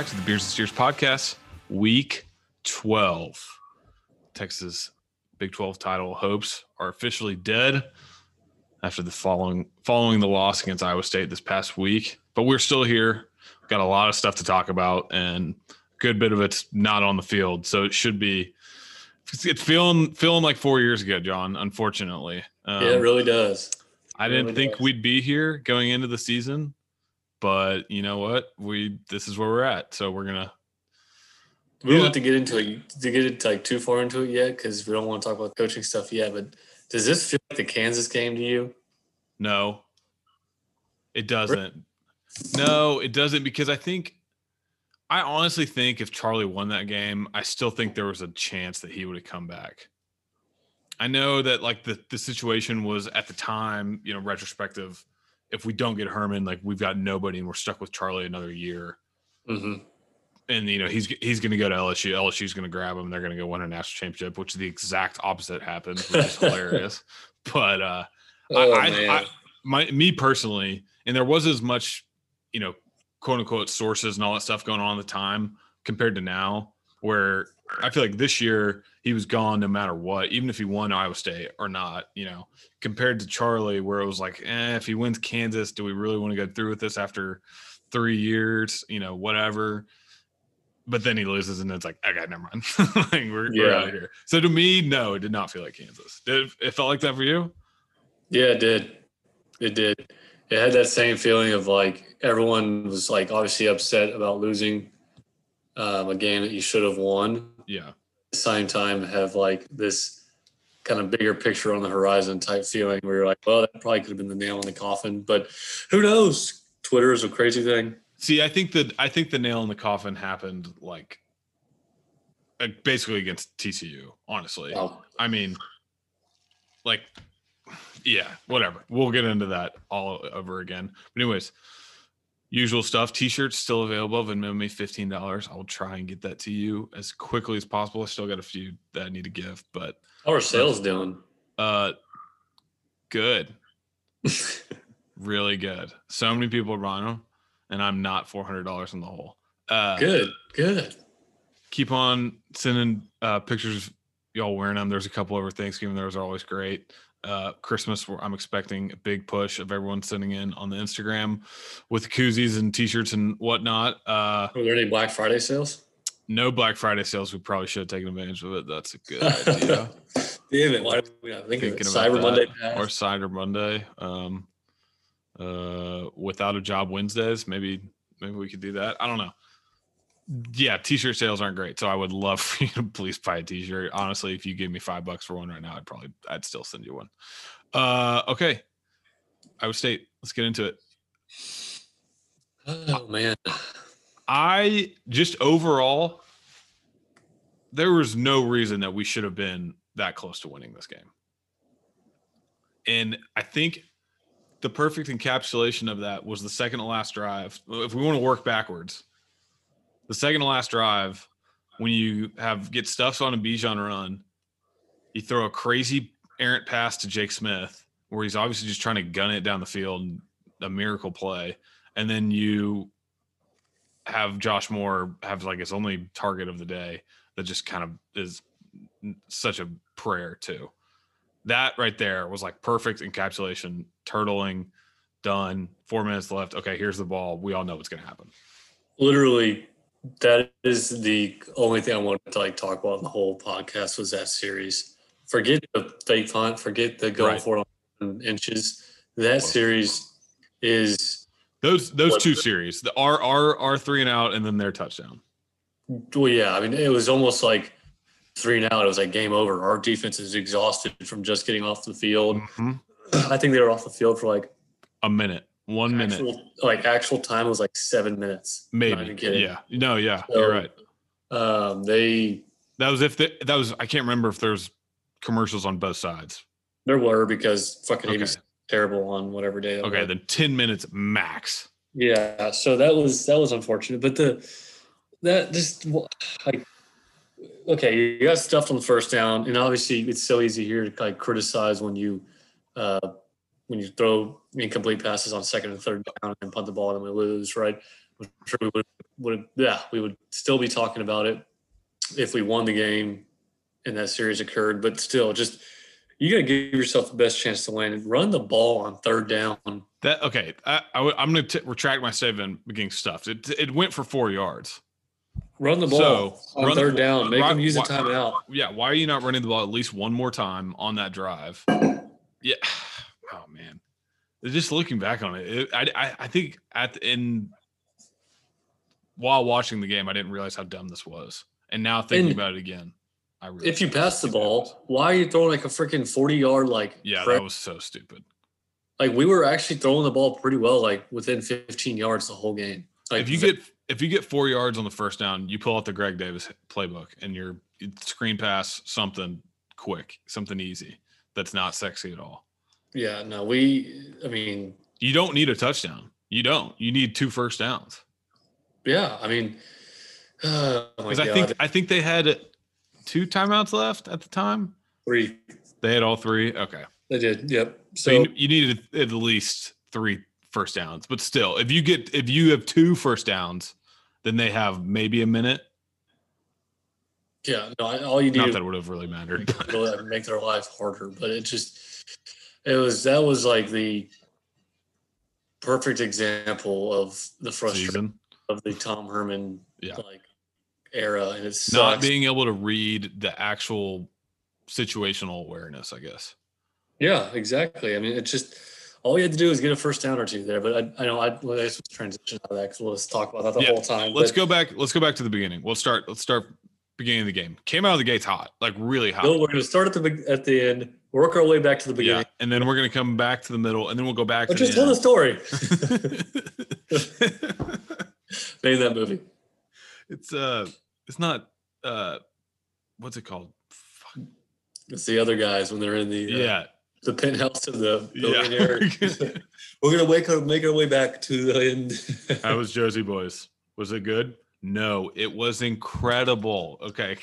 Back to the Beers and Steers podcast, week 12. Texas Big 12 title hopes are officially dead after the following following the loss against Iowa State this past week. But we're still here. We've got a lot of stuff to talk about, and a good bit of it's not on the field. So it should be it's feeling feeling like four years ago, John, unfortunately. Um, yeah, it really does. I didn't really think does. we'd be here going into the season, but you know what? We this is where we're at. So we're gonna we don't have to get into it to get it like too far into it yet because we don't want to talk about coaching stuff yet. But does this feel like the Kansas game to you? No, it doesn't. No, it doesn't because I think I honestly think if Charlie won that game, I still think there was a chance that he would have come back. I know that like the the situation was at the time, you know, retrospective. If we don't get Herman, like we've got nobody, and we're stuck with Charlie another year. Mm-hmm and you know he's he's going to go to LSU. LSU's going to grab him. They're going to go win a national championship, which the exact opposite happened, which is hilarious. But uh, oh, I, I, I, my me personally, and there was as much, you know, quote unquote sources and all that stuff going on at the time compared to now, where I feel like this year he was gone no matter what, even if he won Iowa State or not. You know, compared to Charlie, where it was like, eh, if he wins Kansas, do we really want to go through with this after three years? You know, whatever but then he loses, and it's like, okay, never mind. like, we're, yeah. we're out of here. So to me, no, it did not feel like Kansas. Did it, it felt like that for you? Yeah, it did. It did. It had that same feeling of like everyone was like obviously upset about losing um, a game that you should have won. Yeah. At the same time, have like this kind of bigger picture on the horizon type feeling where you're like, well, that probably could have been the nail in the coffin, but who knows? Twitter is a crazy thing. See, I think that I think the nail in the coffin happened like, basically against TCU. Honestly, oh. I mean, like, yeah, whatever. We'll get into that all over again. But anyways, usual stuff. T-shirts still available. Venmo me fifteen dollars. I will try and get that to you as quickly as possible. I still got a few that I need to give, but how are sales uh, doing? Uh, good. really good. So many people buying them and I'm not four hundred dollars in the hole. Uh, good, good. Keep on sending uh, pictures y'all wearing them. There's a couple over Thanksgiving. Those are always great. Uh, Christmas, I'm expecting a big push of everyone sending in on the Instagram with koozies and T-shirts and whatnot. Uh, Are there any Black Friday sales? No Black Friday sales. We probably should have taken advantage of it. That's a good idea. Damn it! Why did we not think Thinking of it? Cyber Monday or Cyber Monday. Um, uh, without a job Wednesdays. Maybe maybe we could do that. I don't know. Yeah, t-shirt sales aren't great, so I would love for you to please buy a t-shirt. Honestly, if you gave me five bucks for one right now, I'd probably I'd still send you one. Uh, okay, Iowa State. Let's get into it. Oh man, I just overall there was no reason that we should have been that close to winning this game. And I think the perfect encapsulation of that was the second to last drive. If we want to work backwards, the second to last drive, when you have get stuffs on a Bijan run, you throw a crazy errant pass to Jake Smith, where he's obviously just trying to gun it down the field, a miracle play, and then you have Josh Moore have like his only target of the day that just kind of is such a prayer too that right there was like perfect encapsulation, turtling, done, four minutes left. Okay, here's the ball. We all know what's going to happen. Literally, that is the only thing I wanted to like talk about in the whole podcast was that series. Forget the fake punt, forget the going right. for it on inches. That series is those those two series, the R R R three and out, and then their touchdown. Well, yeah, I mean, it was almost like three and out, it was like game over. Our defense is exhausted from just getting off the field. Mm-hmm. I think they were off the field for like a minute, one actual, minute. Like actual time was like seven minutes. Maybe. Yeah. No. Yeah. So, you're right. Um, they. That was if they, that was. I can't remember if there's commercials on both sides. There were because fucking okay. terrible on whatever day. Okay, then ten minutes max. Yeah. So that was that was unfortunate, but the that just like okay, you got stuffed on the first down, and obviously it's so easy here to like criticize when you uh, when you throw incomplete passes on second and third down and punt the ball and we lose, right? I'm sure we would would yeah we would still be talking about it if we won the game and that series occurred. But still, just you got to give yourself the best chance to win and run the ball on third down. That okay? I, I am going to retract my statement being stuffed. It it went for four yards. Run the ball so, on third the, down. Make right, them use a timeout. Yeah. Why are you not running the ball at least one more time on that drive? Yeah. Oh man. Just looking back on it, it I, I I think at the, in while watching the game, I didn't realize how dumb this was, and now thinking and, about it again. I really if you pass the ball, why are you throwing like a freaking 40 yard like Yeah, that was so stupid. Like we were actually throwing the ball pretty well, like within 15 yards the whole game. Like if you get if you get four yards on the first down, you pull out the Greg Davis playbook and you're screen pass something quick, something easy that's not sexy at all. Yeah, no, we I mean you don't need a touchdown. You don't. You need two first downs. Yeah, I mean, because oh I think I think they had two timeouts left at the time? Three. They had all three. Okay. They did. Yep. So, so you, you, needed at least three first downs, but still, if you get if you have two first downs, then they have maybe a minute. Yeah. No. All you need. Not that would have really mattered. Make their life harder, but it just it was that was like the perfect example of the frustration of the Tom Herman yeah. like era, and it's not being able to read the actual situational awareness, I guess. Yeah, exactly. I mean, it's just all you had to do is get a first down or two there. But I, I know I let's transition out of that because we'll just talk about that the yeah. whole time. Let's but, go back. Let's go back to the beginning. We'll start. Let's start beginning of the game. Came out of the gates hot, like really hot. No, we're going to start at the at the end, work our way back to the beginning, yeah, and then we're going to come back to the middle, and then we'll go back. to just tell the story. Name that movie. It's uh it's not uh what's it called? Fuck. It's the other guys when they're in the uh, yeah the penthouse of the billionaire. Yeah. We're gonna wake up, make our way back to the end. How was Jersey Boys? Was it good? No, it was incredible. Okay,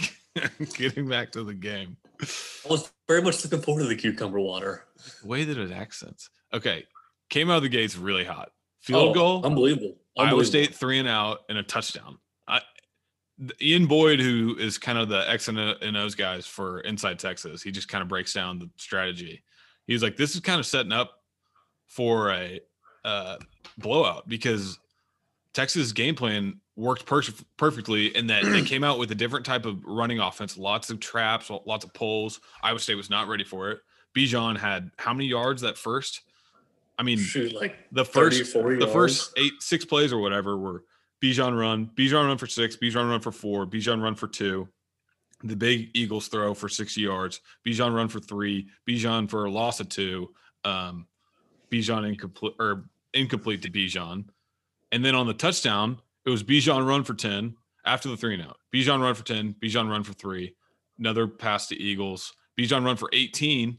getting back to the game. I was very much looking forward to the cucumber water. The way that it accents. Okay, came out of the gates really hot. Field oh, goal, unbelievable. unbelievable. Iowa State three and out and a touchdown. I, Ian Boyd, who is kind of the X and O's guys for Inside Texas, he just kind of breaks down the strategy. He's like, this is kind of setting up for a uh, blowout because Texas game plan worked per- perfectly in that they came out with a different type of running offense, lots of traps, lots of pulls. Iowa State was not ready for it. Bijan had how many yards that first? I mean, Shoot, like the first 30, the yards. first eight six plays or whatever were Bijan run, Bijan run for six, Bijan run for four, Bijan run for two. The big Eagles throw for 60 yards, Bijan run for three, Bijan for a loss of two, um, Bijan incomplete or incomplete to Bijan. And then on the touchdown, it was Bijan run for 10 after the three and out. Bijan run for 10, Bijan run for three, another pass to Eagles, Bijan run for 18,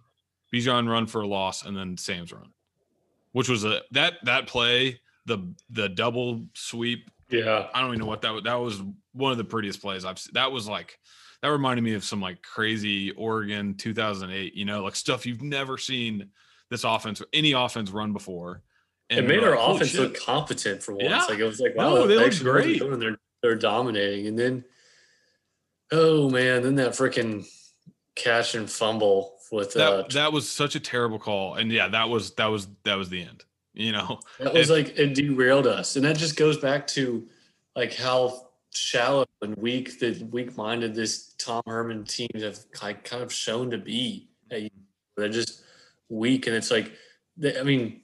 Bijan run for a loss, and then Sam's run, which was a that that play, the the double sweep yeah, I don't even know what that was. That was one of the prettiest plays I've. seen. That was like that reminded me of some like crazy Oregon 2008. You know, like stuff you've never seen this offense, or any offense run before. And it made our like, offense look competent for once. Yeah. Like it was like, wow, no, they look great. They're they're dominating, and then oh man, then that freaking catch and fumble with that. Uh, that was such a terrible call, and yeah, that was that was that was the end you know that was like it derailed us and that just goes back to like how shallow and weak the weak-minded this tom herman team have like kind of shown to be they're just weak and it's like i mean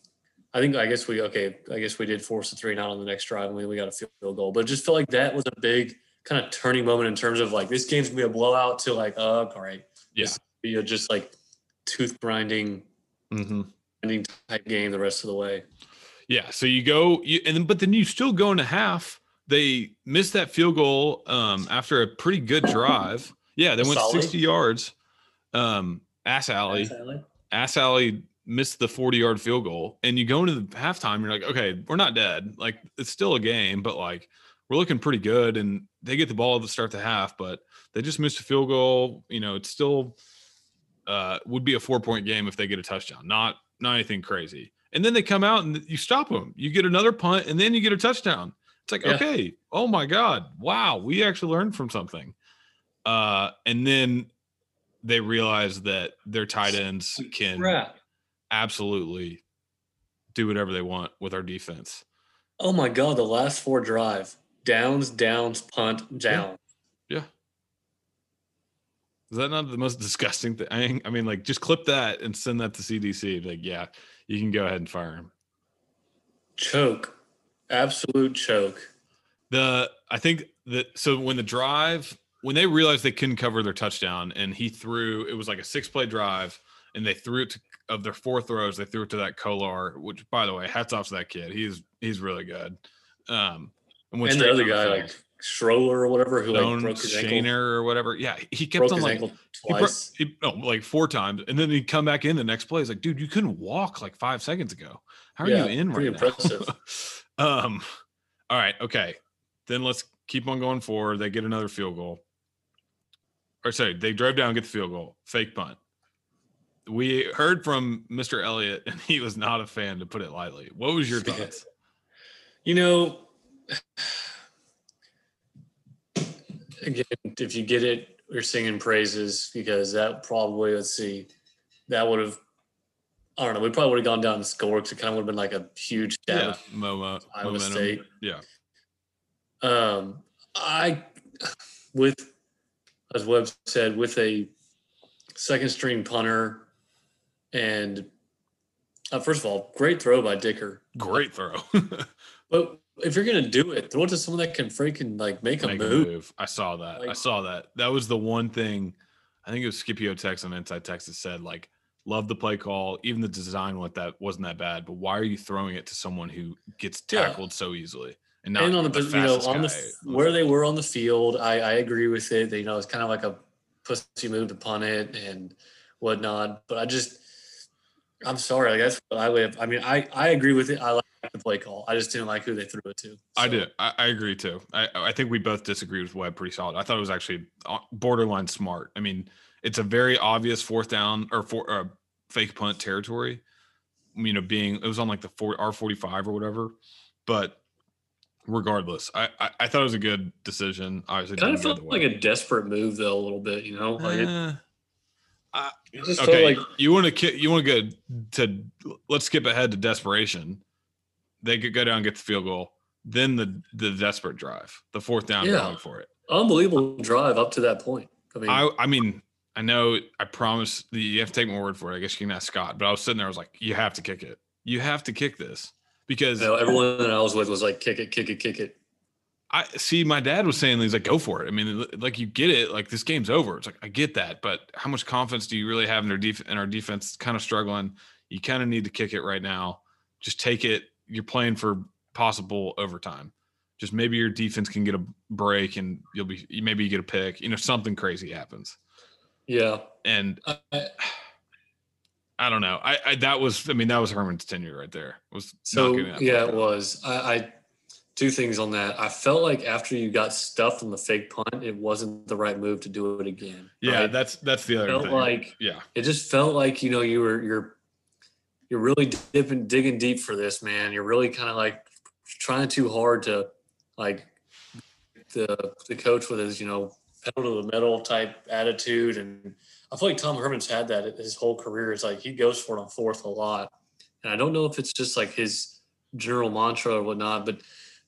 i think i guess we okay i guess we did force the three and out on the next drive and we, we got a field goal but it just felt like that was a big kind of turning moment in terms of like this game's gonna be a blowout to like oh all right yeah be a just like tooth grinding mm-hmm type game the rest of the way. Yeah. So you go, you, and then, but then you still go into half. They missed that field goal um, after a pretty good drive. Yeah, they went 60 yards. Um, Assalley. Ass Alley. Assalley missed the 40 yard field goal. And you go into the halftime, you're like, okay, we're not dead. Like it's still a game, but like we're looking pretty good. And they get the ball to start of the half, but they just missed a field goal. You know, it's still uh, would be a four point game if they get a touchdown, not not anything crazy. And then they come out and you stop them. You get another punt and then you get a touchdown. It's like, Yeah. okay, oh my God, wow, we actually learned from something. Uh, and then they realize that their tight ends can Crap. Absolutely do whatever they want with our defense. Oh my god, the last four drive. Downs, downs, punt, down. Yeah. Is that not the most disgusting thing? I mean, I mean, like, just clip that and send that to CDC. Like, yeah, you can go ahead and fire him. Choke. Absolute choke. The I think that so when the drive when they realized they couldn't cover their touchdown and he threw it was like a six play drive and they threw it to of their four throws they threw it to that Kolar which by the way hats off to that kid he's he's really good um And straight the other guy, like Schroller or whatever, who like Stone broke his ankle. Or whatever yeah he kept Broke on like ankle he bro- twice. he- no, like four times, and then he'd come back in the next play. He's like, "Dude, you couldn't walk like five seconds ago. How are Yeah, you in right now?" impressive. um, all right, okay. Then let's keep on going forward. They get another field goal. Or sorry, they drove down, get the field goal, fake punt. We heard from Mr. Elliott, and he was not a fan, to put it lightly. What was your thoughts? You know, again, if you get it, we're singing praises because that probably, let's see, that would have, I don't know, we probably would have gone down and scored because it kind of would have been like a huge Yeah, at Iowa momentum. State. Yeah, Um, I, with, as Webb said, with a second string punter and, uh, first of all, great throw by Dicker. great throw. But if you're gonna do it, throw it to someone that can freaking like make a Make a move. move. I saw that. I saw that. That was the one thing. I think it was Scipio Tex on Inside Texas said like, love the play call. Even the design with that wasn't that bad. But why are you throwing it to someone who gets Yeah. tackled so easily and not and on the, the you know on the guy f- on the where they were on the field, I, I agree with it. That, you know, it's kind of like a pussy move to punt it and whatnot. But I just, I'm sorry. Like that's what I live. I mean, I I agree with it. I like the play call. I just didn't like who they threw it to. I So, did. I, I agree too. I, I think we both disagreed with Webb pretty solid. I thought it was actually uh, borderline smart. I mean, it's a very obvious fourth down or for uh, fake punt territory. You know, being it was on like the four R forty five or whatever. But regardless, I, I I thought it was a good decision. Obviously, Kind of felt like a desperate move though, a little bit. You know, like it, Just okay, felt like you want to you want to go to let's skip ahead to desperation. They could go down and get the field goal. Then the the desperate drive, the fourth down, Yeah. going for it. unbelievable drive up to that point. I mean, I I mean, I know I promise you have to take my word for it. I guess you can ask Scott, but I was sitting there, I was like, you have to kick it. You have to kick this because you know, everyone that I was with was like, kick it, kick it, kick it. I see my dad was saying he's like, go for it. I mean, like you get it, like this game's over. It's like I get that, but how much confidence do you really have in our def- in our defense? Kind of struggling. You kind of need to kick it right now. Just take it. You're playing for possible overtime. Just maybe your defense can get a break and you'll be maybe you get a pick. You know, something crazy happens. Yeah. And I, I- don't know. I, I that was I mean that was Herman's tenure right there. It Was So yeah, it was. I, I two things on that. I felt like after you got stuffed on the fake punt, it wasn't the right move to do it again. Yeah, right? that's that's the other felt thing. like yeah, it just felt like you know you were you're you're really dipping digging deep for this man. You're really kind of like trying too hard to like the the coach with his you know pedal to the metal type attitude and I feel like Tom Herman's had that his whole career. It's like he goes for it on fourth a lot, and I don't know if it's just like his general mantra or whatnot, but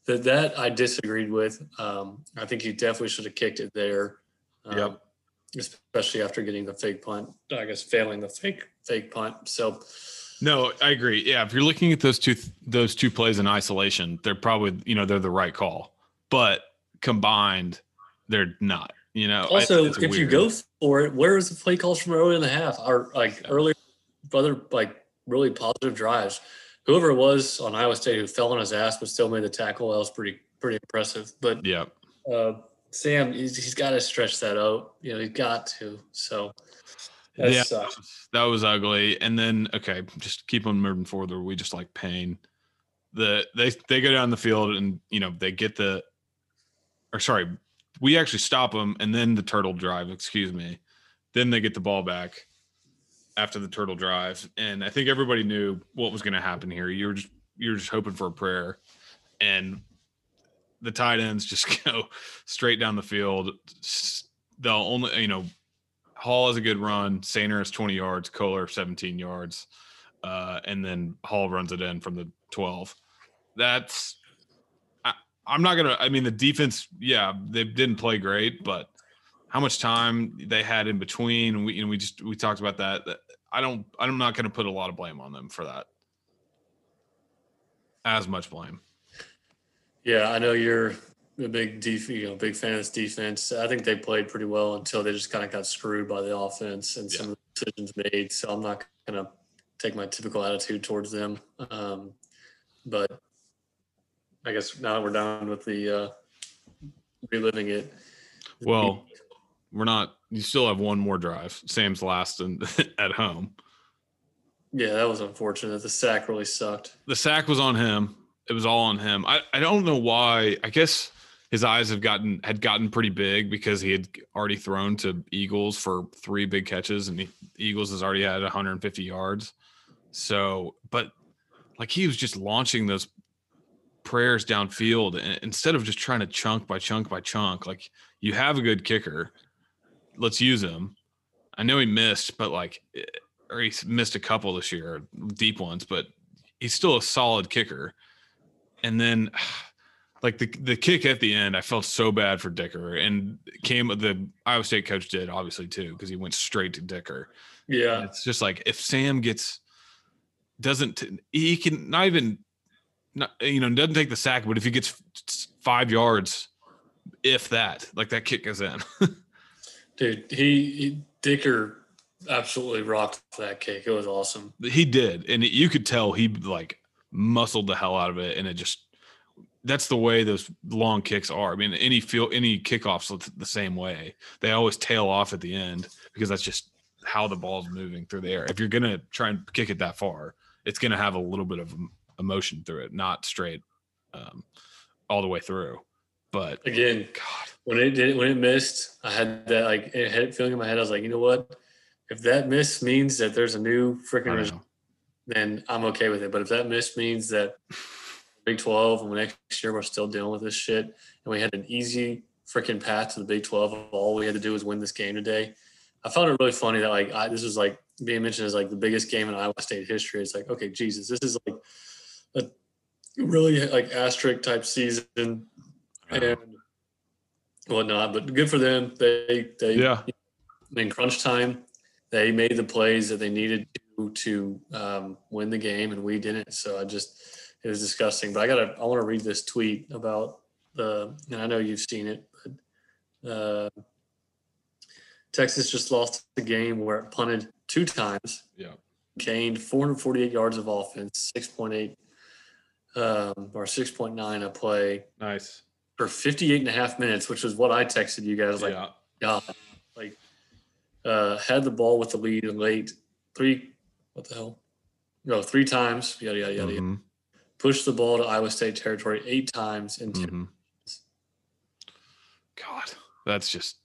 that that I disagreed with. Um, I think he definitely should have kicked it there. Um, Yep. Especially after getting the fake punt, I guess failing the fake fake punt. So no, I agree. Yeah, if you're looking at those two those two plays in isolation, they're probably you know they're the right call, but combined, they're not. You know. Also, if you go for it, where is the play calls from early in the half? Or like earlier, other like really positive drives. Whoever it was on Iowa State who fell on his ass but still made the tackle, that was pretty pretty impressive. But yeah, uh, Sam, he's, he's got to stretch that out. You know, he's got to. So that Yeah. sucks. that was ugly. And then okay, just keep on moving forward. We just like pain. The they they go down the field and you know they get the, or sorry, we actually stop them and then the turtle drive. Excuse me, then they get the ball back after the turtle drive, and I think everybody knew what was going to happen here. You're just you were just hoping for a prayer, and the tight ends just go straight down the field. They'll only, you know, Hall has a good run. Soehner is 20 yards, Kolar 17 yards. Uh, and then Hall runs it in from the 12. That's, I, I'm not to, I mean, the defense, yeah, they didn't play great, but how much time they had in between. We, you know, we just, we talked about that. that I don't, I'm not going to put a lot of blame on them for that. As much blame. Yeah, I know you're a big def- you know, big fan of this defense. I think they played pretty well until they just kind of got screwed by the offense and yeah. some decisions made. So I'm not gonna take my typical attitude towards them. Um, but I guess now that we're done with the uh, reliving it. Well, we're not. You still have one more drive. Sam's last and at home. Yeah, that was unfortunate. The sack really sucked. The sack was on him it was all on him. I, I don't know why. I guess his eyes have gotten had gotten pretty big because he had already thrown to Eagles for three big catches, and the Eagles has already had 150 yards. So, but like he was just launching those prayers downfield and instead of just trying to chunk by chunk by chunk. Like you have a good kicker, let's use him. I know he missed, but like, or he missed a couple this year, deep ones, but he's still a solid kicker and then like the the kick at the end, I felt so bad for Dicker, and came the Iowa State coach did obviously too because he went straight to Dicker. Yeah, and it's just like if Sam gets doesn't he can not even not you know doesn't take the sack, but if he gets five yards, if that like that kick is in. Dude, he, he Dicker absolutely rocked that kick. It was awesome. He did, and you could tell he like muscled the hell out of it, and it just that's the way those long kicks are. I mean, any feel any kickoffs the same way. They always tail off at the end because that's just how the ball's moving through the air. If you're gonna try and kick it that far, it's gonna have a little bit of emotion through it, not straight um, all the way through. But again, God, when it did when it missed, I had that like it had feeling in my head. I was like, you know what? If that miss means that there's a new freaking then I'm okay with it. But if that miss means that Big 12 and next year we're still dealing with this shit and we had an easy freaking path to the Big 12, all we had to do was win this game today. I found it really funny that like I, this was like being mentioned as like the biggest game in Iowa State history. It's like okay, Jesus, this is like a really like asterisk type season and whatnot. But good for them. They they yeah. In crunch time, they made the plays that they needed to to um, win the game, and we didn't. So I just it was disgusting. But I gotta I want to read this tweet about the and I know you've seen it, but uh, Texas just lost the game where it punted two times. Yeah. Gained 448 yards of offense, 6.8 um, or 6.9 a play. Nice. For 58 and a half minutes, which was what I texted you guys. Like, yeah. God, like, uh, had the ball with the lead late three what the hell? No, three times. Yada yada yada. Mm-hmm. Push the ball to Iowa State territory eight times in 2 mm-hmm. God, that's just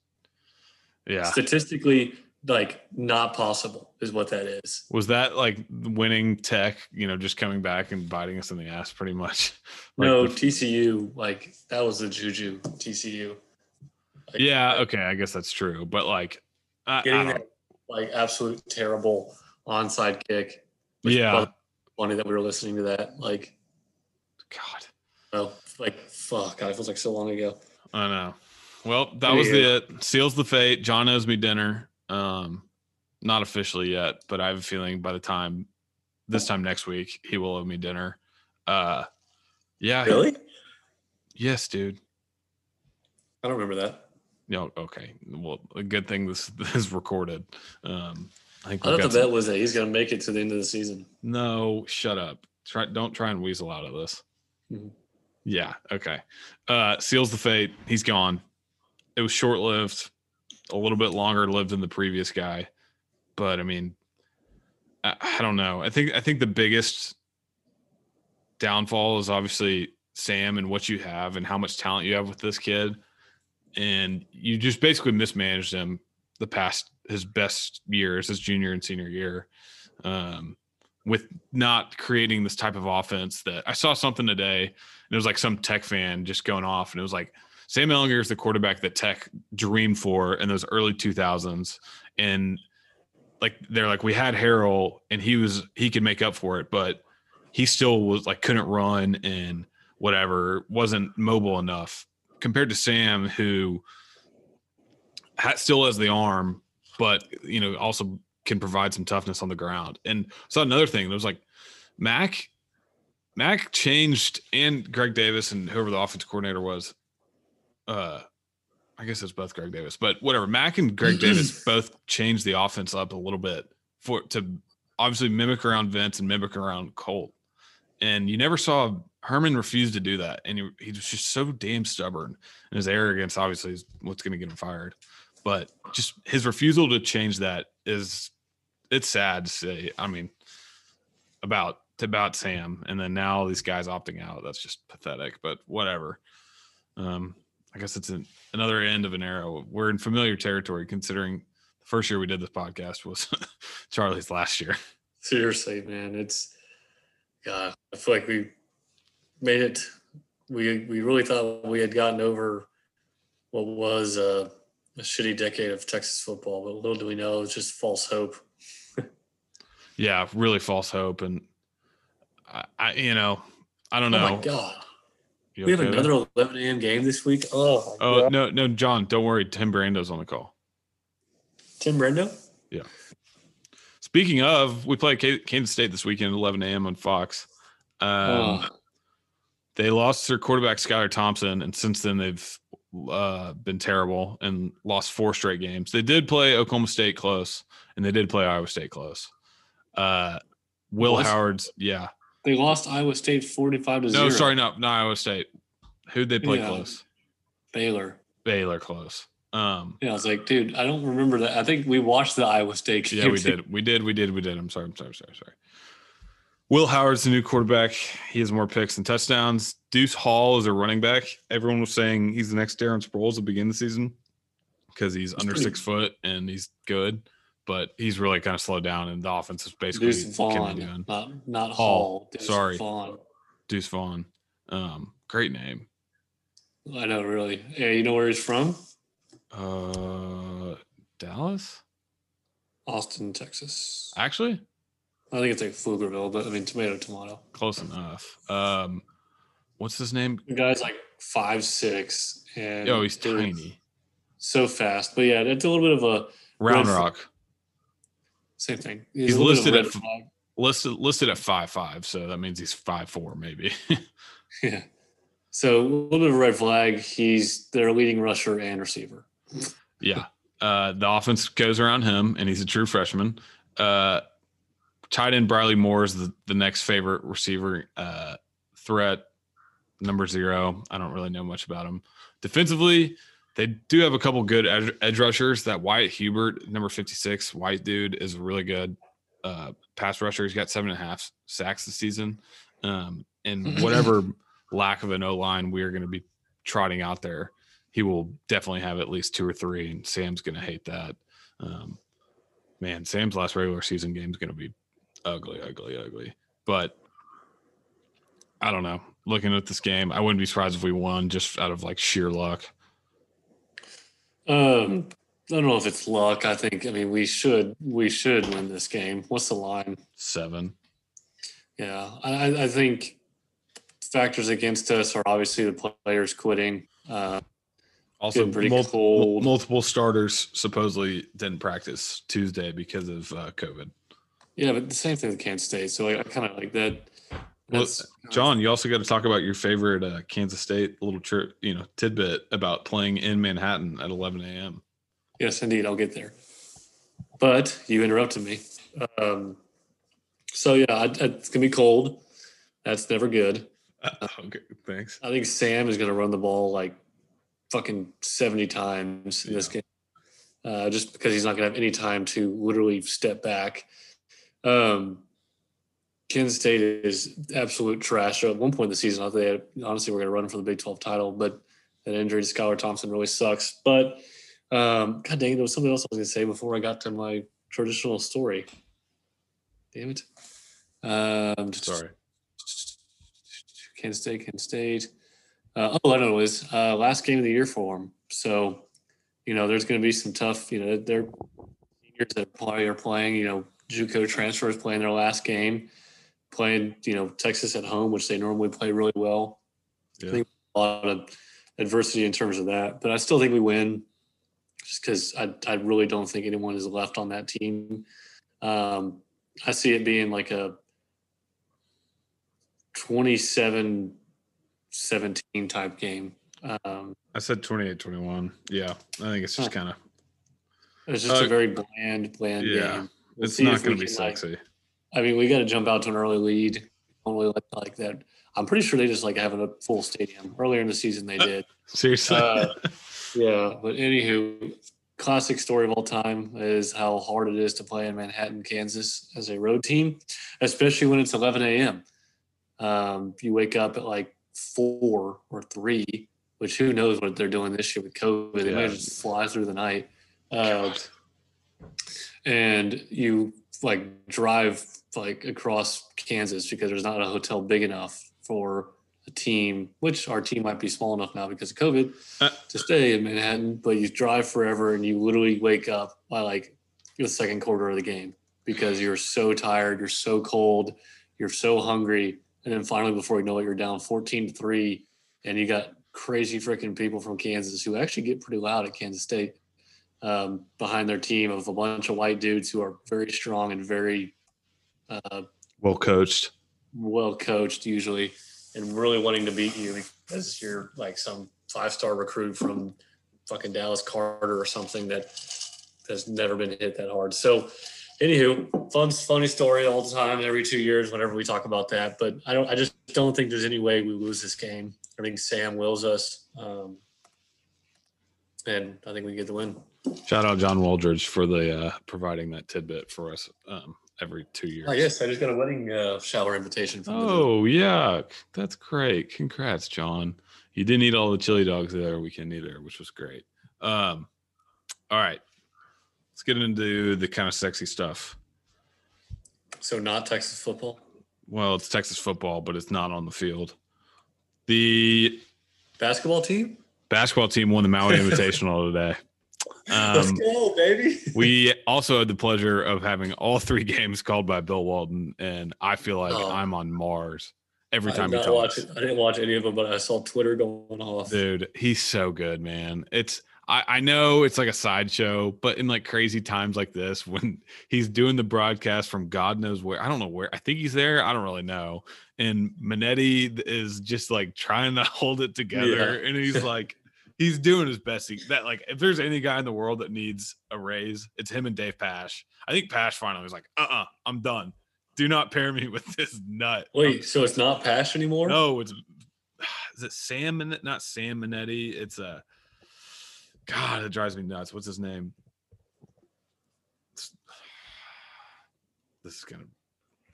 yeah. Statistically, like not possible is what that is. Was that like winning tech, you know, just coming back and biting us in the ass pretty much? Like no, the, TCU, like that was the juju TCU. Like, yeah, okay, I guess that's true. But like I, getting I that like absolute terrible onside kick. Yeah. Funny that we were listening to that. Like, God. Oh, like, fuck. God, it feels like so long ago. I know. Well, that was yeah. it. Seals the fate. John owes me dinner. Um, not officially yet, but I have a feeling by the time this time next week, he will owe me dinner. Uh, yeah. Really? Yes, dude. I don't remember that. No, okay. Well, a good thing this, this is recorded. Um, I think I thought the bet some... was that he's going to make it to the end of the season. No, shut up. Try don't try and weasel out of this. Mm-hmm. Yeah. Okay. Uh, seals the fate. He's gone. It was short lived, a little bit longer lived than the previous guy, but I mean, I, I don't know. I think I think the biggest downfall is obviously Sam and what you have and how much talent you have with this kid, and you just basically mismanaged him the past his best years, his junior and senior year. Um, with not creating this type of offense that I saw something today and it was like some tech fan just going off and it was like Sam Ehlinger is the quarterback that tech dreamed for in those early 2000s and like they're like we had Harrell and he was he could make up for it but he still was like couldn't run and whatever wasn't mobile enough compared to Sam who still has the arm but you know also can provide some toughness on the ground. And so another thing, there was like Mack, Mack changed, and Greg Davis and whoever the offense coordinator was. Uh, I guess it's both Greg Davis, but whatever. Mack and Greg Davis both changed the offense up a little bit for to obviously mimic around Vince and mimic around Colt. And you never saw Herman refuse to do that, and he, he was just so damn stubborn. And his arrogance, obviously, is what's going to get him fired. But just his refusal to change that is it's sad to say. I mean, about about Sam, and then now these guys opting out. That's just pathetic. But whatever. Um, I guess it's an, another end of an era. We're in familiar territory considering the first year we did this podcast was Charlie's last year. Seriously, man, it's God. I feel like we made it. We we really thought we had gotten over what was a, a shitty decade of Texas football, but little do we know it's just false hope yeah, really false hope, and I, I you know, I don't know. Oh my god, you we okay have another 11 a.m. game this week. Oh, oh god. no, no, John, don't worry. Tim Brando's on the call. Tim Brando. Yeah. Speaking of, we play Kansas State this weekend at 11 a.m. on Fox. Um, oh. They lost their quarterback Skylar Thompson, and since then they've uh, been terrible and lost four straight games. They did play Oklahoma State close, and they did play Iowa State close. Uh, Will Howard's, yeah. They lost Iowa State 45 to no, 0. No, sorry, no, not Iowa State. Who'd they play yeah. close? Baylor. Baylor close. Um, yeah, I was like, dude, I don't remember that. I think we watched the Iowa State game. Yeah, we did. We did. We did. We did. I'm sorry. I'm sorry. Sorry. Sorry. Will Howard's the new quarterback. He has more picks and touchdowns. Deuce Hall is a running back. Everyone was saying he's the next Darren Sproles to begin the season because he's, he's under pretty- six foot and he's good but he's really kind of slowed down, and the offense is basically Deuce Vaughn, not not Hall. Deuce Sorry, Vaughn. Deuce Vaughn. Um, great name. I know, really. Yeah, you know where he's from? Uh, Dallas, Austin, Texas. Actually, I think it's like Pflugerville, but I mean tomato, tomato. Close enough. Um, what's his name? The guy's like five six, and oh, he's tiny, so fast. But yeah, it's a little bit of a round rock. Same thing. He's, he's listed at flag. listed listed at five five, so that means he's five four maybe. yeah. So a little bit of a red flag. He's their leading rusher and receiver. yeah. Uh, the offense goes around him, and he's a true freshman. Uh, tight end Briley Moore is the, the next favorite receiver uh, threat, number zero. I don't really know much about him. Defensively, they do have a couple good edge, edge rushers. That Wyatt Hubert, number 56, white dude, is really good uh, pass rusher. He's got seven and a half sacks this season. Um, and whatever lack of an O line we are going to be trotting out there, he will definitely have at least two or three. And Sam's going to hate that. Um, man, Sam's last regular season game is going to be ugly, ugly, ugly. But I don't know. Looking at this game, I wouldn't be surprised if we won just out of like sheer luck. Um, I don't know if it's luck. I think. I mean, we should we should win this game. What's the line? Seven. Yeah, I, I think factors against us are obviously the players quitting. Uh, also, pretty mul- cold. multiple starters supposedly didn't practice Tuesday because of uh, COVID. Yeah, but the same thing with Kansas State. So I, I kind of like that. Well, John, you also got to talk about your favorite uh, Kansas State little trip, you know, tidbit about playing in Manhattan at 11 a.m. Yes, indeed, I'll get there. But you interrupted me. Um, so yeah, I, it's gonna be cold. That's never good. Uh, okay, thanks. I think Sam is gonna run the ball like fucking 70 times in yeah. this game, uh, just because he's not gonna have any time to literally step back. Um, Kansas State is absolute trash. At one point in the season, I thought they had, honestly were going to run for the Big 12 title, but that injury to Skylar Thompson really sucks. But um, God dang, there was something else I was going to say before I got to my traditional story. Damn it. Um, Sorry. Kansas State, Kansas State. Uh, oh, I know it was uh, last game of the year for them. So, you know, there's going to be some tough. You know, they're seniors that probably are playing. You know, JUCO transfers playing their last game, playing. You know, Texas at home, which they normally play really well. Yeah. think a lot of adversity in terms of that, but I still think we win, just because I I really don't think anyone is left on that team. Um, I see it being like a 27 17 type game. Um, I said 28 21. Yeah. I think it's just kind of, it's just Uh, a very bland, bland yeah. game. We'll it's not going to be can, like- sexy. I mean, we got to jump out to an early lead. Don't like, like that. I'm pretty sure they just like having a full stadium. Earlier in the season, they did. Seriously. uh, Yeah, but anywho, classic story of all time is how hard it is to play in Manhattan, Kansas as a road team, especially when it's 11 a.m. Um, you wake up at like four or three, which who knows what they're doing this year with COVID. They Yeah. might just fly through the night. Uh, and you like drive like across Kansas because there's not a hotel big enough for a team, which our team might be small enough now because of COVID Uh. to stay in Manhattan, but you drive forever and you literally wake up by like the second quarter of the game because you're so tired, you're so cold, you're so hungry, and then finally before you know it, you're down 14 to three, and you got crazy freaking people from Kansas who actually get pretty loud at Kansas State um, behind their team of a bunch of white dudes who are very strong and very uh, well coached. well coached usually and really wanting to beat you because you're like some five star recruit from fucking Dallas Carter or something that has never been hit that hard. So anywho, fun funny story all the time, every two years whenever we talk about that. But I don't I just don't think there's any way we lose this game. I think Sam wills us. Um, and I think we get the win. Shout out John Waldridge for the uh, providing that tidbit for us um, every two years. Oh yes, I just got a wedding uh, shower invitation from Oh yeah, that's great. Congrats, John. You didn't eat all the chili dogs the other weekend either, which was great. Um, all right, let's get into the kind of sexy stuff. So not Texas football. Well, it's Texas football, but it's not on the field. The Basketball team? basketball team won the Maui Invitational today. Let's Um, go, baby. we also had the pleasure of having all three games called by Bill Walton, and I feel like Oh. I'm on Mars every time he talks. I didn't watch any of them, but I saw Twitter going off. Dude, he's so good, man. It's I, I know it's like a sideshow, but in like crazy times like this, when he's doing the broadcast from God knows where, I don't know where. I think he's there. I don't really know. And Minetti is just like trying to hold it together, Yeah. and he's like, he's doing his best. He, that like, if there's any guy in the world that needs a raise, it's him and Dave Pasch. I think Pasch finally was like, uh, uh-uh, uh, i am done. Do not pair me with this nut. Wait, so it's not Pasch anymore? No, it's is it Sam not Sam Minetti. It's a God, it drives me nuts. What's his name? It's- This is gonna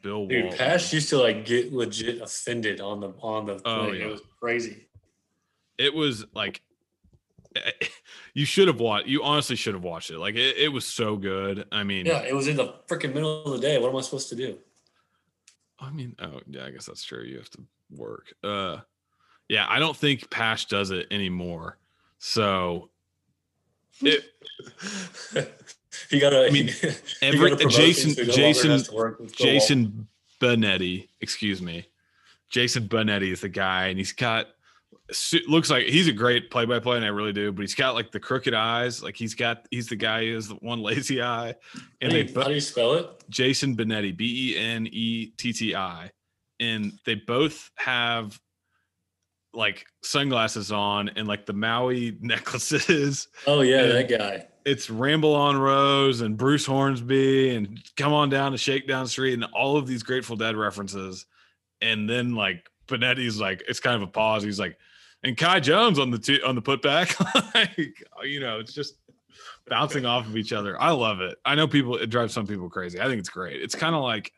Bill Dude, Walton. Pasch used to like get legit offended on the on the Oh, thing. yeah. It was crazy. It was like you should have watched. You honestly should have watched it. Like it, it was so good. I mean, Yeah, it was in the freaking middle of the day. What am I supposed to do? I mean, oh yeah, I guess that's true. You have to work. Uh, yeah, I don't think Pasch does it anymore. So it, he got a. I mean, every Jason so he no longer Jason has to work with Bill Walton. Jason Benetti, excuse me. Jason Benetti is the guy, and he's got looks like he's a great play-by-play, and I really do. But he's got like the crooked eyes, like he's got he's the guy who has the one lazy eye, How and do, they you, how do you spell it? Jason Benetti, B E N E T T I, and they both have like sunglasses on and like the Maui necklaces. Oh yeah, And- that guy. It's Ramble on Rose and Bruce Hornsby and Come On Down to Shakedown Street and all of these Grateful Dead references. And then like Benetti's like, it's kind of a pause. He's like, and Kai Jones on the t- on the putback, like you know, it's just bouncing off of each other. I love it. I know people it drives some people crazy. I think it's great. It's kind of like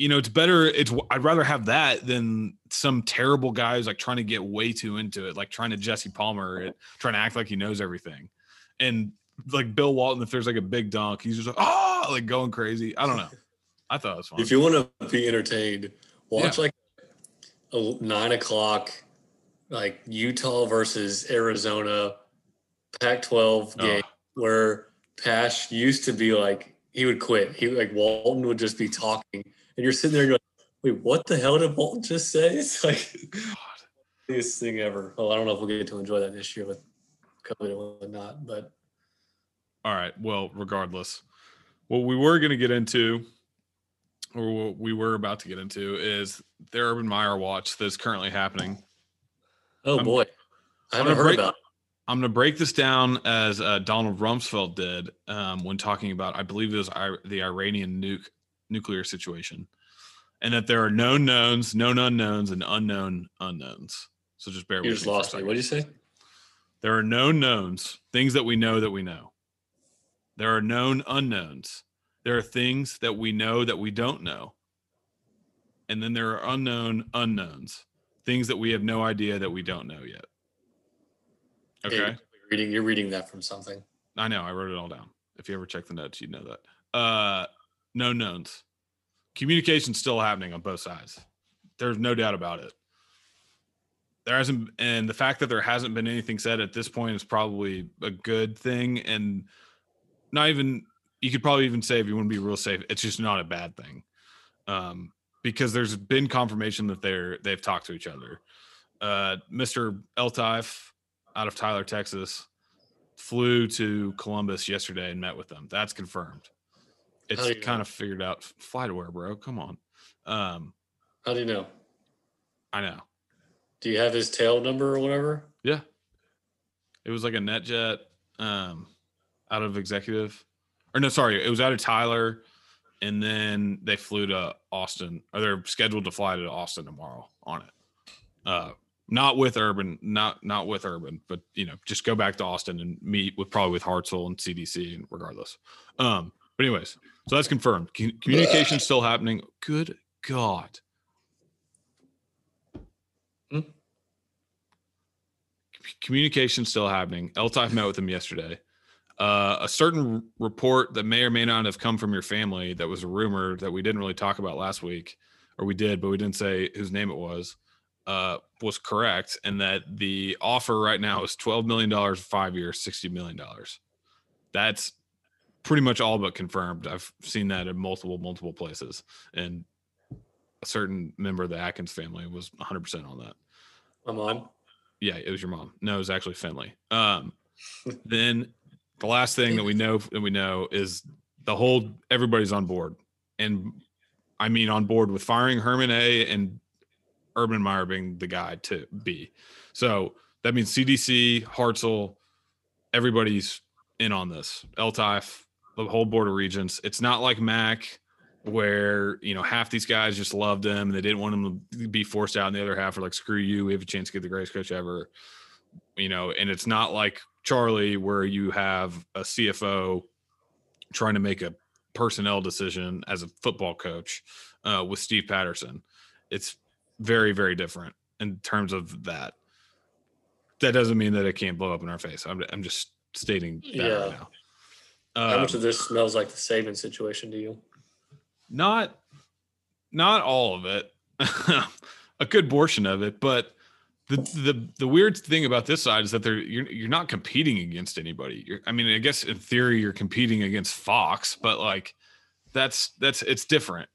you know, it's better. It's I'd rather have that than some terrible guy who's like trying to get way too into it, like trying to Jesse Palmer it, trying to act like he knows everything. And like Bill Walton, if there's like a big dunk, he's just like, oh, like going crazy. I don't know. I thought it was fun. If you want to be entertained, watch like a nine o'clock, like Utah versus Arizona, Pac-12 game Oh. where Pasch used to be like he would quit. He like Walton would just be talking, and you're sitting there going, "Wait, what the hell did Walton just say?" It's like God. biggest thing ever. Well, I don't know if we'll get to enjoy that this year with COVID or whatnot, but All right. Well, regardless, what we were going to get into, or what we were about to get into, is the Urban Meyer watch that's currently happening. oh I'm- boy, I haven't heard break- about. It. I'm going to break this down as uh, Donald Rumsfeld did um, when talking about, I believe it was I- the Iranian nuke nuclear situation, and that there are known knowns, known unknowns, and unknown unknowns. So just bear You with just me. lost me. What did you say? There are known knowns, things that we know that we know. There are known unknowns. There are things that we know that we don't know. And then there are unknown unknowns, things that we have no idea that we don't know yet. Okay. You're reading. You're reading that from something. I know. I wrote it all down. If you ever check the notes, you'd know that. Uh, no knowns. Communication's still happening on both sides. There's no doubt about it. There hasn't, and the fact that there hasn't been anything said at this point is probably a good thing. And not even, you could probably even say, if you want to be real safe, it's just not a bad thing. Um, because there's been confirmation that they're, they've talked to each other. Uh, Mr. Eltife out of Tyler, Texas, flew to Columbus yesterday and met with them. That's confirmed. It's kind know? of figured out. Fly to where, bro? Come on. Um, How do you know? I know. Do you have his tail number or whatever? Yeah. It was like a NetJet um, out of executive. Or no, sorry, it was out of Tyler. And then they flew to Austin, or they're scheduled to fly to Austin tomorrow on it. Uh, not with Urban, not not with Urban, but you know, just go back to Austin and meet with probably with Hartzell and CDC, and regardless. Um, but anyways, so that's confirmed. Com- Communication's still happening. Good God. Hmm? Communication's still happening. Eltife met with him yesterday. Uh, a certain report that may or may not have come from your family that was a rumor that we didn't really talk about last week, or we did, but we didn't say whose name it was, uh, was correct, and that the offer right now is twelve million dollars for five years, sixty million dollars. That's pretty much all but confirmed. I've seen that in multiple, multiple places, and a certain member of the Atkins family was 100 percent on that. My mom. Yeah, it was your mom. No, it was actually Finley. Um, then the last thing that we know that we know is the whole everybody's on board, and I mean on board with firing Herman A and Urban Meyer being the guy to be. So that means CDC, Hartzell, everybody's in on this. Eltife, the whole board of regents. It's not like Mack where you know half these guys just loved him and they didn't want him to be forced out and the other half are like screw you we have a chance to get the greatest coach ever you know and it's not like charlie where you have a cfo trying to make a personnel decision as a football coach uh, with steve patterson. It's very very different in terms of that. That doesn't mean that it can't blow up in our face. I'm, I'm just stating that Yeah. right now. How much Um, of this smells like the Saban situation to you? not not all of it. A good portion of it but the, the the weird thing about this side is that they're you're, you're not competing against anybody you're, i mean i guess in theory you're competing against fox but like that's that's it's different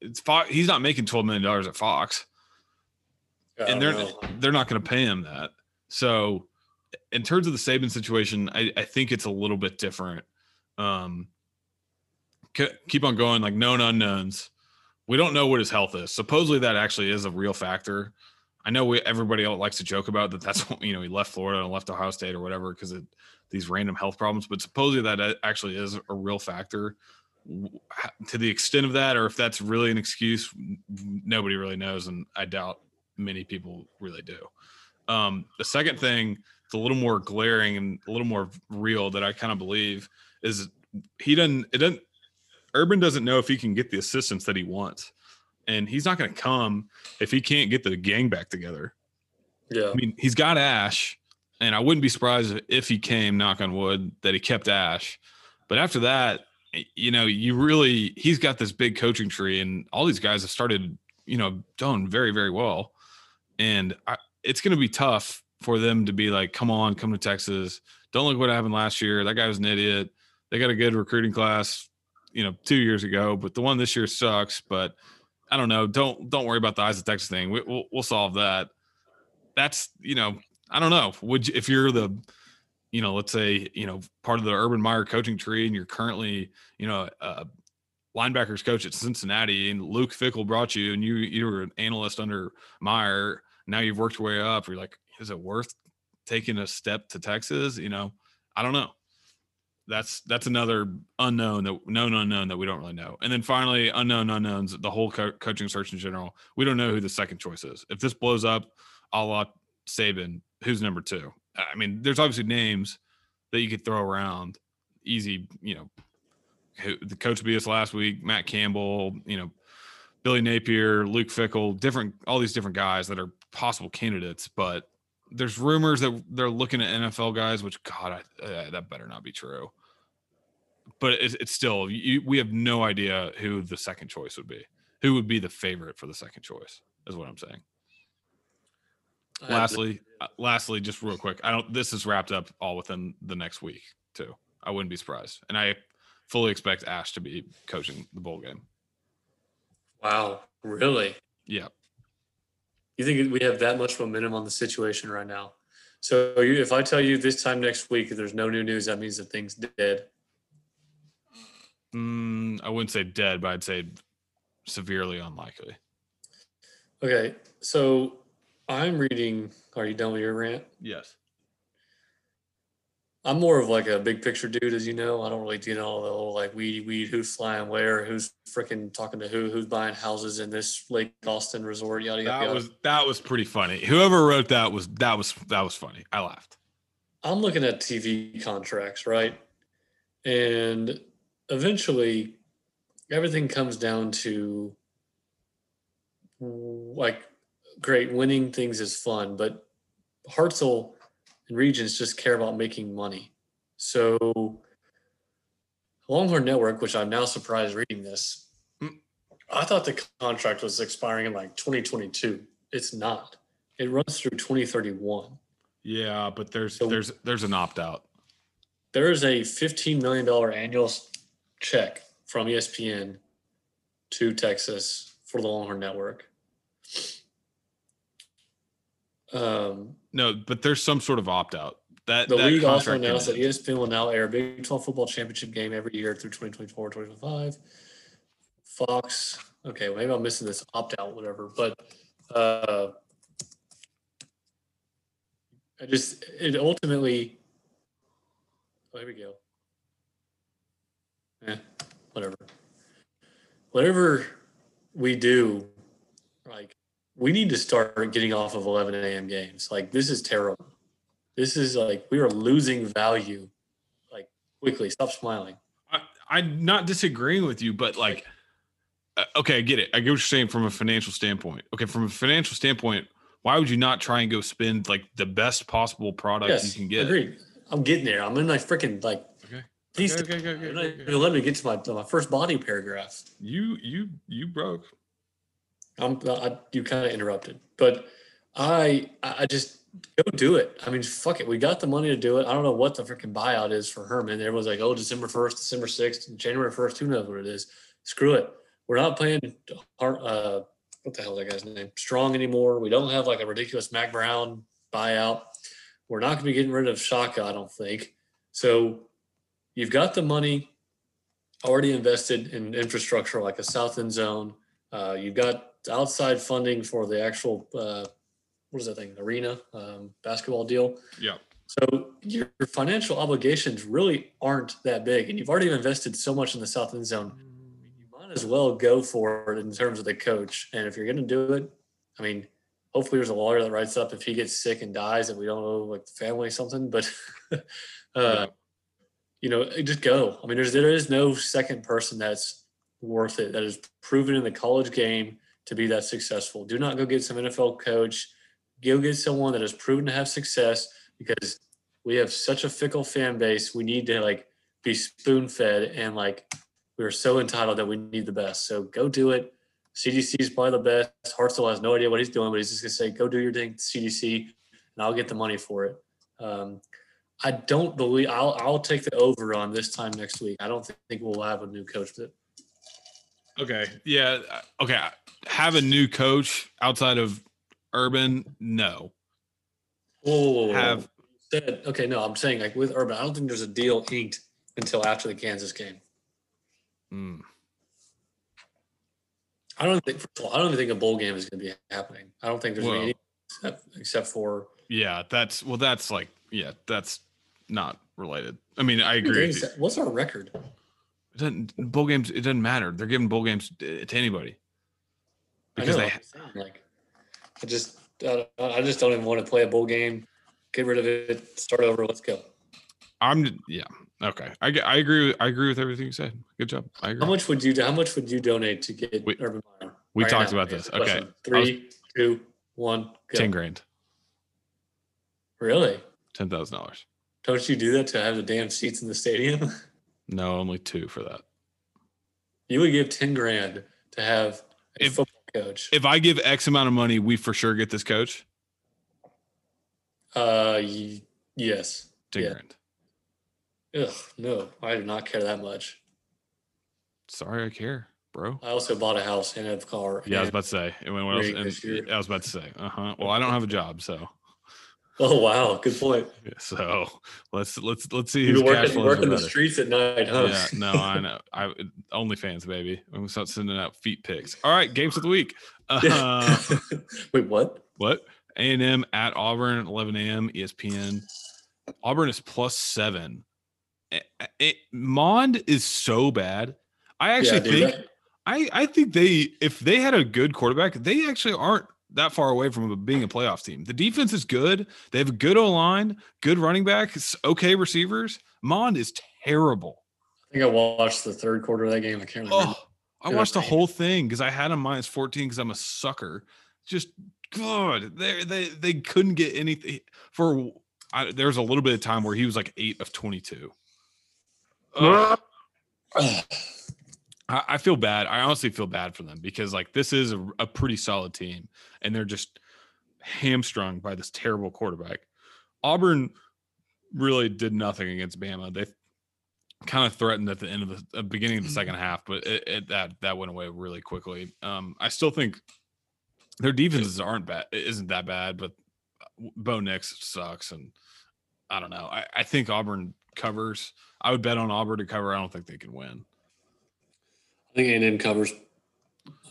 it's fox he's not making 12 million dollars at fox and they're they're not going to pay him that. So, in terms of the Saban situation, I, I think it's a little bit different. Um, ke- keep on going, like known unknowns. We don't know what his health is. Supposedly, that actually is a real factor. I know we, everybody likes to joke about that. That's you know he left Florida and left Ohio State or whatever because of these random health problems. But supposedly that uh, actually is a real factor. To the extent of that, or if that's really an excuse, nobody really knows, and I doubt many people really do. Um, the second thing, it's a little more glaring and a little more real that I kind of believe is he doesn't. It doesn't. Urban doesn't know if he can get the assistance that he wants, and he's not going to come if he can't get the gang back together. Yeah. I mean, he's got Ash, and I wouldn't be surprised if he came, knock on wood, that he kept Ash. But after that, you know, you really he's got this big coaching tree, and all these guys have started, you know, done very very well, and I, it's going to be tough for them to be like, come on, come to Texas. Don't look what happened last year. That guy was an idiot. They got a good recruiting class, you know, two years ago, but the one this year sucks. But I don't know. Don't don't worry about the eyes of Texas thing. We, will we'll solve that. That's you know, I don't know. Would you, if you're the you know, let's say, you know, part of the Urban Meyer coaching tree and you're currently, you know, a linebackers coach at Cincinnati and Luke Fickell brought you and you you were an analyst under Meyer. Now you've worked your way up. You're like, is it worth taking a step to Texas? You know, I don't know. That's that's another unknown that known unknown that we don't really know. And then finally, unknown unknowns. The whole co- coaching search in general. We don't know who the second choice is. If this blows up, a la Saban, who's number two? I mean, there's obviously names that you could throw around. Easy, you know, who, the coach beat us last week, Matt Campbell, you know, Billy Napier, Luke Fickell, different, all these different guys that are possible candidates. But there's rumors that they're looking at NFL guys, which God, I, uh, that better not be true. But it's, it's still, you, we have no idea who the second choice would be. Who would be the favorite for the second choice? Is what I'm saying lastly, uh, lastly, just real quick, I don't. This is wrapped up all within the next week too. I wouldn't be surprised, and I fully expect Ash to be coaching the bowl game. Wow, really? Yeah. You think we have that much momentum on the situation right now? So you, if I tell you this time next week there's no new news, that means the thing's dead. Mm, I wouldn't say dead, but I'd say severely unlikely. Okay, so I'm reading. Are you done with your rant? Yes. I'm more of like a big picture dude, as you know. I don't really do all the whole like weedy weed, who's flying where, who's freaking talking to who, who's buying houses in this Lake Austin resort, yada yada. That yada. was that was pretty funny. Whoever wrote that was that was that was funny. I laughed. I'm looking at TV contracts, right? And eventually everything comes down to like great. Winning things is fun, but Hartzell and Regents just care about making money. So Longhorn Network, which I'm now surprised reading this, hmm. I thought the contract was expiring in like 2022. It's not. It runs through 2031. Yeah, but there's so there's there's an opt out. There is a 15 million dollar annual check from ESPN to Texas for the Longhorn Network. Um, no, but there's some sort of opt out. That the that league also announced that ESPN will now air a Big 12 football championship game every year through 2024, 2025. Fox, okay, well, maybe I'm missing this opt out, whatever, but uh, I just it ultimately. Oh, here we go. Eh, whatever. Whatever we do, like we need to start getting off of 11 a.m. games. Like this is terrible. This is like we are losing value. Like quickly, stop smiling. I, I'm not disagreeing with you, but like, uh, okay, I get it. I get what you're saying from a financial standpoint. Okay, from a financial standpoint, why would you not try and go spend like the best possible product yes, you can get? Agreed. I'm getting there. I'm in like freaking like. Okay. Please, let me get to my my first body paragraph. You you you broke. I'm I, you kind of interrupted, but I I just go do it. I mean, fuck it. We got the money to do it. I don't know what the freaking buyout is for Herman. Everyone's like, oh, December first, December sixth, January first. Who knows what it is? Screw it. We're not playing. Uh, what the hell is that guy's name? Strong anymore. We don't have like a ridiculous Mack Brown buyout. We're not going to be getting rid of Shaka, I don't think. So you've got the money already invested in infrastructure like a south end zone. Uh, you've got outside funding for the actual uh, what is that thing arena um, basketball deal. Yeah. So your financial obligations really aren't that big, and you've already invested so much in the South End Zone. You might as well go for it in terms of the coach. And if you're going to do it, I mean, hopefully there's a lawyer that writes up if he gets sick and dies that we don't know like the family something. But uh, yeah. You know, just go. I mean, there's there is no second person that's worth it that is proven in the college game to be that successful. Do not go get some NFL coach. Go get someone that has proven to have success because we have such a fickle fan base. We need to like be spoon fed and like we are so entitled that we need the best. So go do it. CDC is probably the best. Hartzell has no idea what he's doing, but he's just gonna say, "Go do your thing, CDC, and I'll get the money for it." Um, I don't believe I'll I'll take the over on this time next week. I don't think we'll have a new coach. That Okay. Yeah. uh, Okay. Have a new coach outside of Urban? No. whoa, whoa, whoa. Have said okay. No, I'm saying like with Urban, I don't think there's a deal inked until after the Kansas game. mm, I don't think. First of all, I don't even think a bowl game is going to be happening. I don't think there's Well- any except, except for yeah. That's well. That's like yeah. That's not related. I mean, I agree. What's our record? It doesn't bowl games. It doesn't matter. They're giving bowl games to, to anybody because I know, they. Like I just I, I just don't even want to play a bowl game. Get rid of it. Start over. Let's go. I'm yeah. Okay. I I agree. With, I agree with everything you said. Good job. I agree. How much would you? How much would you donate to get We- Urban Meyer? we right talked now? about this. Okay. Three, two, one, go. Ten grand. Really? Ten thousand dollars. Don't you do that to have the damn seats in the stadium? No, only two for that. you would give ten grand to have a If- football coach. If I give X amount of money, we for sure get this coach. uh, y- yes. Ten Yeah. grand. Ugh, no, I do not care that much. Sorry, I care, bro. I also bought a house and a car. Yeah, I was about to say. And when else, and. I was about to say. Uh huh. Well, I don't have a job, so oh wow, good point. so let's let's let's see You whose work, cash you flows work are in the streets at night, huh? Yeah, no, I know. I OnlyFans, baby. I'm gonna start sending out feet pics. All right, games of the week. Uh, Wait, what? what? A and M at Auburn, 11 a.m. ESPN. Auburn is plus seven. Eh, eh, Mond is so bad. I actually dude, think that- I I think they if they had a good quarterback, they actually aren't that far away from being a playoff team. The defense is good. They have a good O line, good running back, okay receivers. Mond is terrible. I think I watched the third quarter of that game. I can't remember. Oh, I watched the whole thing because I had him minus 14 because I'm a sucker. Just good. They they they couldn't get anything for. I, there was a little bit of time where he was like eight of 22. Ugh. I, I feel bad. I honestly feel bad for them because like this is a, a pretty solid team, and they're just hamstrung by this terrible quarterback. Auburn really did nothing against Bama. They kind of threatened at the end of the uh, beginning of the second half, but it, it, that that went away really quickly. Um, I still think their defenses aren't bad. Isn't that bad? But Bo Nix sucks, and I don't know. I, I think Auburn covers. I would bet on Auburn to cover. I don't think they can win. I think A&M covers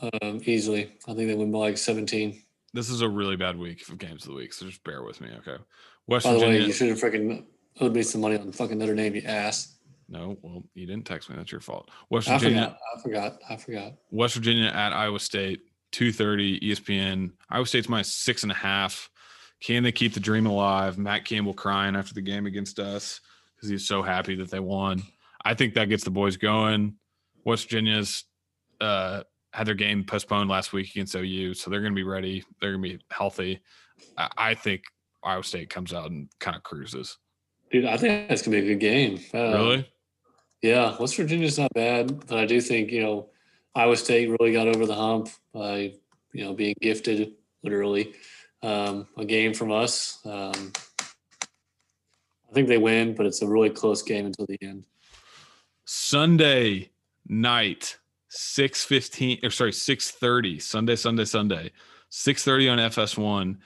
um, easily. I think they win by like 17. This is a really bad week for games of the week, so just bear with me, okay? West By the way, you should have freaking owed me some money on the fucking Notre Dame, you ass. no, well, you didn't text me. That's your fault. West I Virginia. forgot. I forgot. I forgot. West Virginia at Iowa State, two thirty ESPN. Iowa State's minus six and a half. Can they keep the dream alive? Matt Campbell crying after the game against us because he's so happy that they won. I think that gets the boys going. West Virginia's uh, had their game postponed last week against OU, so they're going to be ready. They're going to be healthy. I, I think Iowa State comes out and kind of cruises. Dude, I think that's going to be a good game. Uh, really? Yeah, West Virginia's not bad, but I do think, you know, Iowa State really got over the hump by, you know, being gifted literally um, a game from us. Um, I think they win, but it's a really close game until the end. Sunday night, 615 or sorry, 630, Sunday, Sunday, Sunday, 630 on FS1.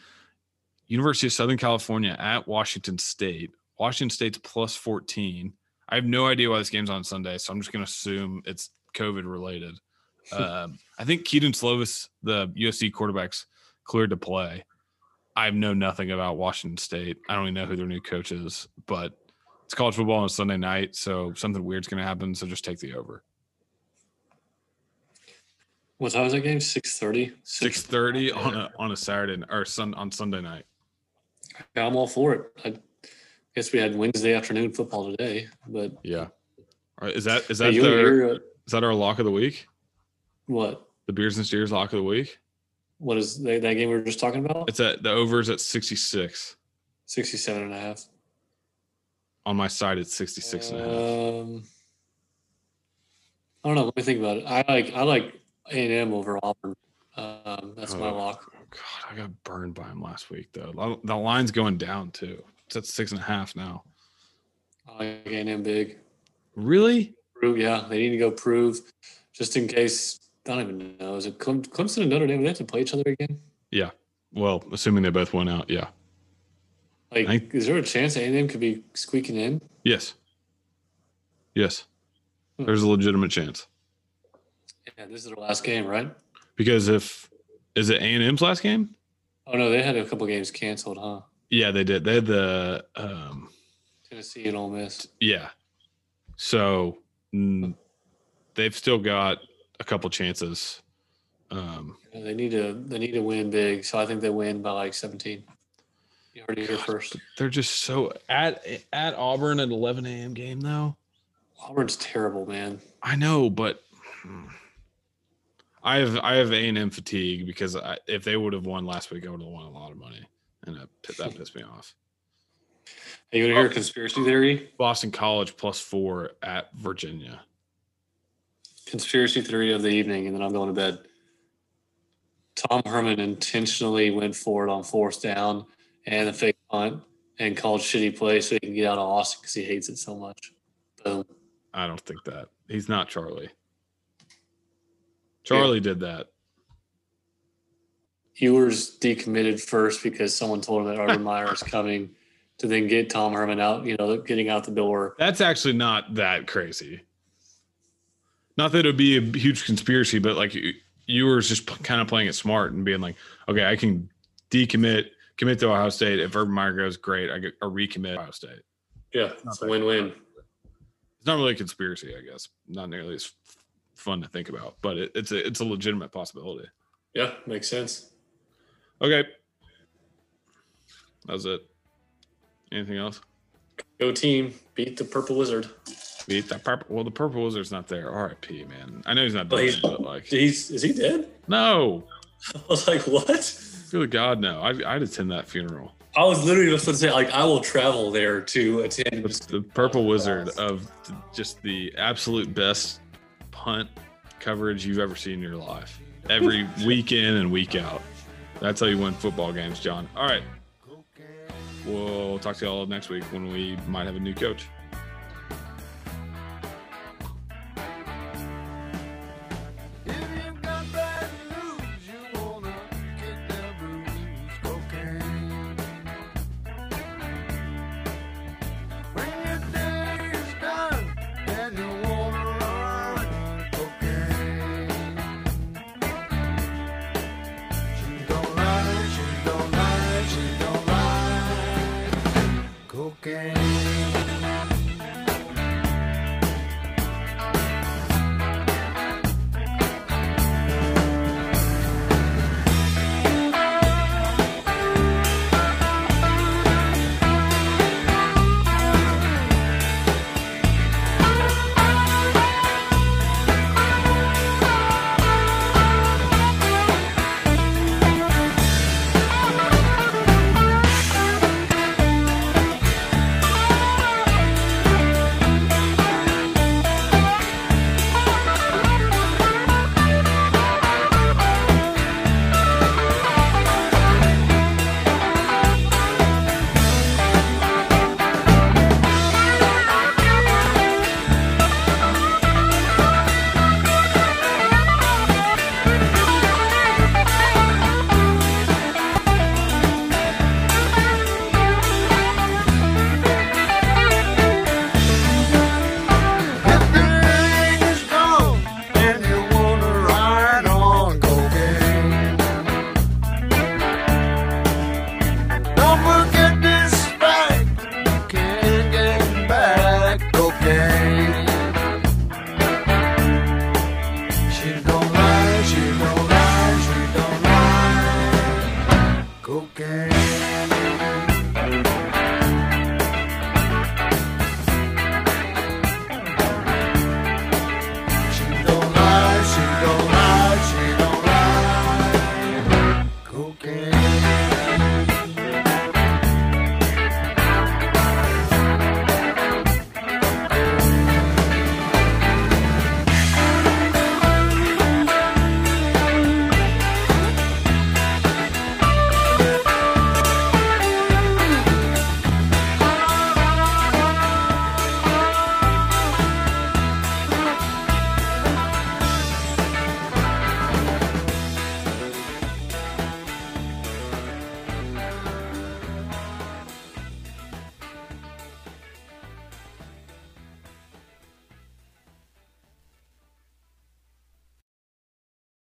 University of Southern California at Washington State. Washington State's plus 14. I have no idea why this game's on Sunday, so I'm just going to assume it's COVID related. um, I think Kedon Slovis, the USC quarterback's cleared to play. I know nothing about Washington State. I don't even know who their new coach is, but it's college football on Sunday night, so something weird's going to happen. So just take the over. What time is that game? 6.30? Six thirty on a on a Saturday or sun on Sunday night. Yeah, I'm all for it. I guess we had Wednesday afternoon football today, but Yeah. All right, is that is hey, that their, you're, uh, is that our lock of the week? what? The beers and steers lock of the week. What is that, that game we were just talking about? It's at the overs at sixty six. 67 and a half. On my side, it's 66 and a half. Um, I don't know. Let me think about it. I like I like A and M over Auburn. Um, that's my Oh. lock. God, I got burned by him last week though. The line's going down too. It's at six and a half now. I like A and M big. Really? Prove, yeah, they need to go prove, just in case. I don't even know. Is it Clemson and Notre Dame? They have to play each other again? Yeah. Well, assuming they both went out, yeah. Like, think- is there a chance A and M could be squeaking in? Yes. Yes. Hmm. There's a legitimate chance Yeah, this is their last game, right? because if is it A and M's last game? Oh no, they had a couple games canceled, huh? Yeah, they did. They had the um, Tennessee and Ole Miss. yeah. So mm, they've still got a couple chances. Um, Yeah, they need to they need to win big. So I think they win by like 17. You heard it here first. they're just so at at Auburn at 11 a.m. game though. Auburn's terrible, man. I know, but hmm. I have I have A and M fatigue because I, if they would have won last week, I would have won a lot of money, and that, that pissed me off. Hey, you want to hear a oh. conspiracy theory? Boston College plus four at Virginia. Conspiracy theory of the evening, and then I'm going to bed. Tom Herman intentionally went for it on fourth down and the fake punt and called shitty play so he can get out of Austin because he hates it so much. Boom. I don't think that he's not Charlie. Charlie did that. Ewers decommitted first because someone told him that Urban Meyer is coming to then get Tom Herman out, you know, getting out the door. That's actually not that crazy. Not that it would be a huge conspiracy, but like you, you were just kind of playing it smart and being like, okay, I can decommit, commit to Ohio State. If Urban Meyer goes, great, I get a recommit Ohio State. Yeah, it's a win-win. It's not really a conspiracy, I guess. Not nearly as fun to think about, but it, it's a it's a legitimate possibility. Yeah, makes sense. Okay, that's it. Anything else? Go team, beat the Purple Wizard. Beat that purple. Well, the purple wizard's not there. R.I.P. Man. I know he's not dead, he's- but like, He's is he dead? no. I was like, what? Good God, no. I, I'd attend that funeral. I was literally just going to say, like, I will travel there to attend. The, the purple wizard of just the absolute best punt coverage you've ever seen in your life. Every week in and week out. That's how you win football games, John. All right. We'll talk to y'all next week when we might have a new coach.